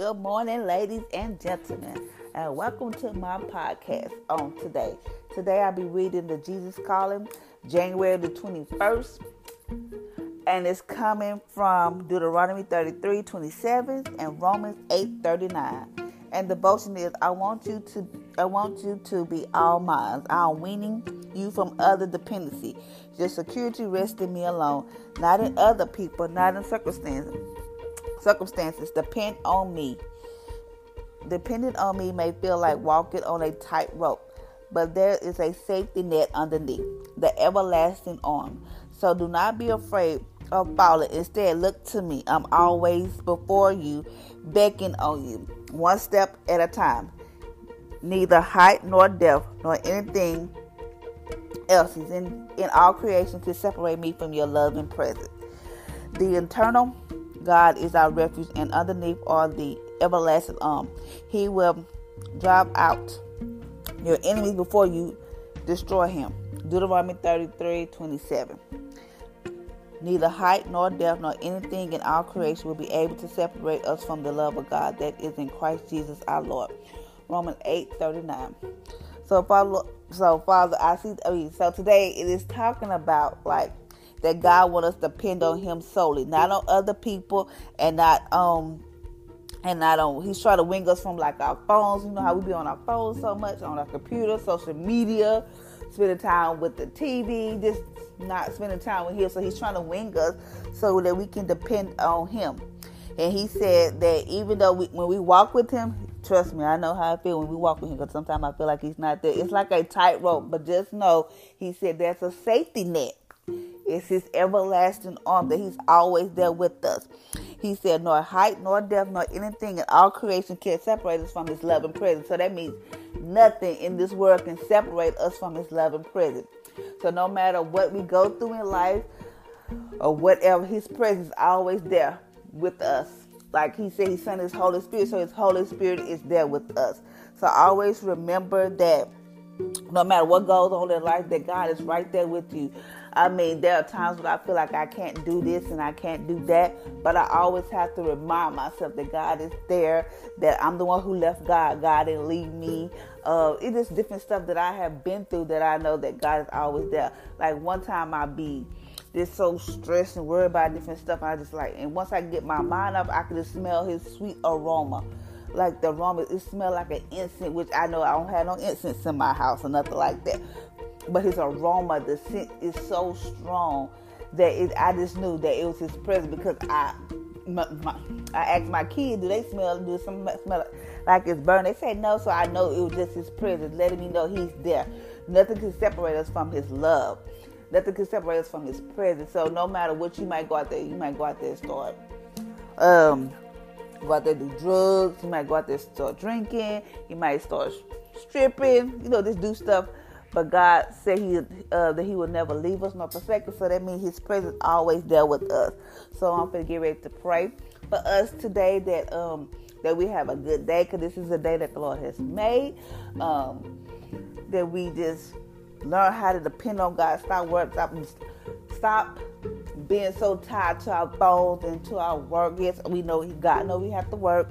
Good morning, ladies and gentlemen, and welcome to my podcast on today. Today I'll be reading the Jesus Calling, January the 21st, and it's coming from Deuteronomy 33 27 and Romans 8 39. And the devotion is I want you to I want you to be all mine. I'm weaning you from other dependency. Your security rests in me alone, not in other people, not in circumstances circumstances depend on me. Depending on me may feel like walking on a tightrope, but there is a safety net underneath, the everlasting arm. So do not be afraid of falling. Instead, look to me. I'm always before you, beckoning on you, one step at a time. Neither height nor depth nor anything else is in, in all creation to separate me from your love and presence. The eternal God is our refuge, and underneath are the everlasting arm. He will drive out your enemies before you destroy him. Deuteronomy 33 27. Neither height nor depth nor anything in our creation will be able to separate us from the love of God that is in Christ Jesus our Lord. Romans 8 39. So Father so Father I see I mean so today it is talking about like that God wants us to depend on Him solely, not on other people, and not um and not on. He's trying to wing us from like our phones. You know how we be on our phones so much, on our computer, social media, spending time with the TV, just not spending time with Him. So He's trying to wing us so that we can depend on Him. And He said that even though we, when we walk with Him, trust me, I know how I feel when we walk with Him because sometimes I feel like He's not there. It's like a tightrope, but just know He said there's a safety net it's his everlasting arm that he's always there with us. He said, Nor height, nor depth, nor anything in all creation can separate us from his love and presence. So that means nothing in this world can separate us from his love and presence. So no matter what we go through in life or whatever, his presence is always there with us. Like he said, he sent his Holy Spirit, so his Holy Spirit is there with us. So always remember that no matter what goes on in life, that God is right there with you. I mean, there are times when I feel like I can't do this and I can't do that, but I always have to remind myself that God is there, that I'm the one who left God. God didn't leave me. Uh, it is different stuff that I have been through that I know that God is always there. Like one time I be just so stressed and worried about different stuff. I just like, and once I get my mind up, I can just smell His sweet aroma like the aroma. It smelled like an incense, which I know I don't have no incense in my house or nothing like that but his aroma, the scent is so strong that it, I just knew that it was his presence because I, my, my, I asked my kids, do they smell? Do some smell like it's burning? They said no, so I know it was just his presence, letting me know he's there. Nothing can separate us from his love. Nothing can separate us from his presence. So no matter what you might go out there, you might go out there and start um go out there do drugs, you might go out there and start drinking, you might start stripping, you know, just do stuff but God said He uh, that He will never leave us nor forsake us. So that means His presence always there with us. So I'm gonna get ready to pray for us today that um that we have a good day because this is a day that the Lord has made. Um, that we just learn how to depend on God. Stop work. Stop. Stop being so tied to our phones and to our work. Yes, we know he God know we have to work.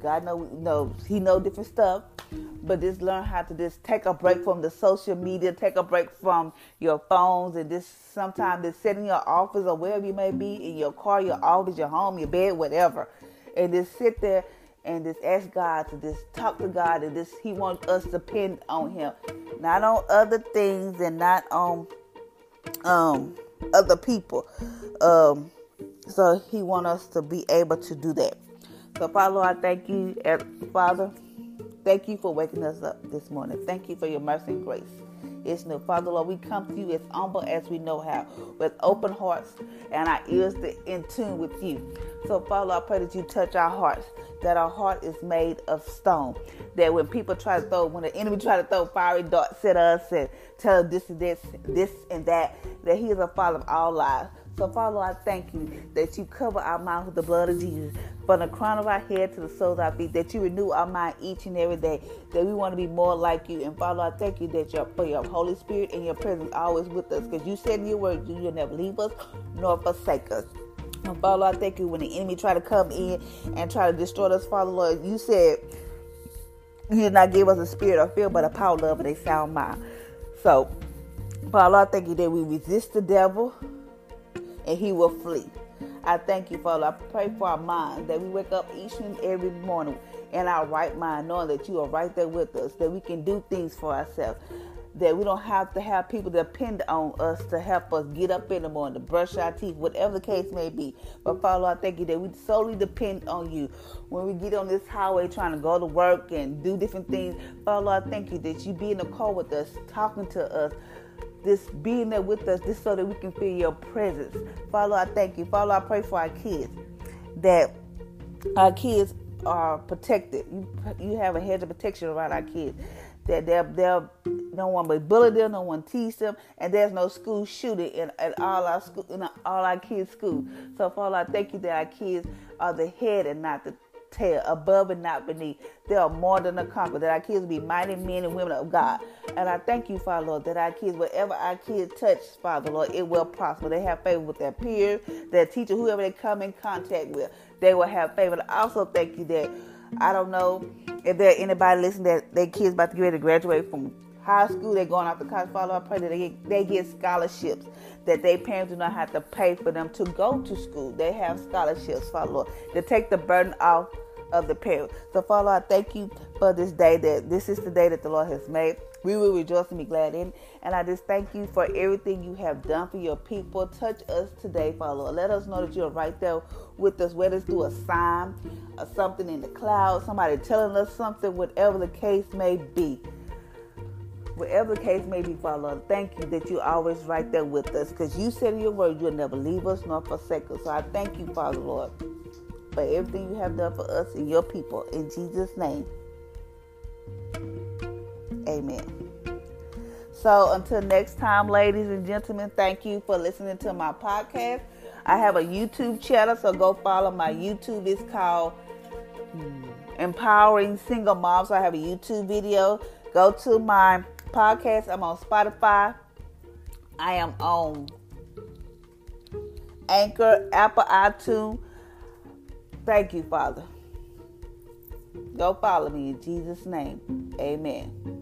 God know, know He know different stuff. But just learn how to just take a break from the social media, take a break from your phones, and just sometimes just sit in your office or wherever you may be, in your car, your office, your home, your bed, whatever, and just sit there and just ask God to just talk to God and just He wants us to depend on Him, not on other things and not on um other people. Um, so He wants us to be able to do that. So Father, I thank you, Father. Thank you for waking us up this morning. Thank you for your mercy and grace. It's new. Father Lord, we come to you as humble as we know how, with open hearts and our ears in tune with you. So, Father, I pray that you touch our hearts, that our heart is made of stone. That when people try to throw, when the enemy try to throw fiery darts at us and tell us this and this, this and that, that He is a Father of all lives. So, Father, I thank you that you cover our mouth with the blood of Jesus, from the crown of our head to the soles of our feet, that you renew our mind each and every day, that we want to be more like you. And, Father, I thank you that your, for your Holy Spirit and your presence always with us, because you said in your word, you'll never leave us nor forsake us. And Father, I thank you when the enemy try to come in and try to destroy us, Father, Lord, you said you did not give us a spirit of fear, but a power, love, and a sound mind. So, Father, I thank you that we resist the devil and he will flee. I thank you, Father. I pray for our minds that we wake up each and every morning in our right mind, knowing that you are right there with us, that we can do things for ourselves, that we don't have to have people depend on us to help us get up in the morning, to brush our teeth, whatever the case may be. But Father, I thank you that we solely depend on you. When we get on this highway trying to go to work and do different things, Father, I thank you that you be in the car with us, talking to us, this being there with us, just so that we can feel your presence. Father, I thank you. Father, I pray for our kids that our kids are protected. You you have a hedge of protection around our kids. That they're, they're no one but bully them, no one tease them, and there's no school shooting in at all our school in all our kids' school. So Father, I thank you that our kids are the head and not the tail, above and not beneath. They are more than a conqueror. That our kids be mighty men and women of God. And I thank you, Father Lord, that our kids, whatever our kids touch, Father Lord, it will prosper. They have favor with their peers, their teacher, whoever they come in contact with, they will have favor. And I also thank you that I don't know if there anybody listening that their kids about to get ready to graduate from high school, they're going off to college. Follow, I pray that they get, they get scholarships, that their parents do not have to pay for them to go to school. They have scholarships, Father Lord, to take the burden off of the parents. So, Father, I thank you for this day that this is the day that the Lord has made. We will rejoice and be glad in. And I just thank you for everything you have done for your people. Touch us today, Father Lord. Let us know that you're right there with us, whether it's through a sign or something in the cloud, somebody telling us something, whatever the case may be whatever the case may be, Father thank you that you're always right there with us because you said in your word you'll never leave us nor forsake us. So I thank you, Father Lord, for everything you have done for us and your people. In Jesus' name, amen. So until next time, ladies and gentlemen, thank you for listening to my podcast. I have a YouTube channel, so go follow my YouTube. It's called Empowering Single Moms. I have a YouTube video. Go to my podcast. I'm on Spotify. I am on Anchor, Apple, iTunes. Thank you, Father. Go follow me in Jesus' name. Amen.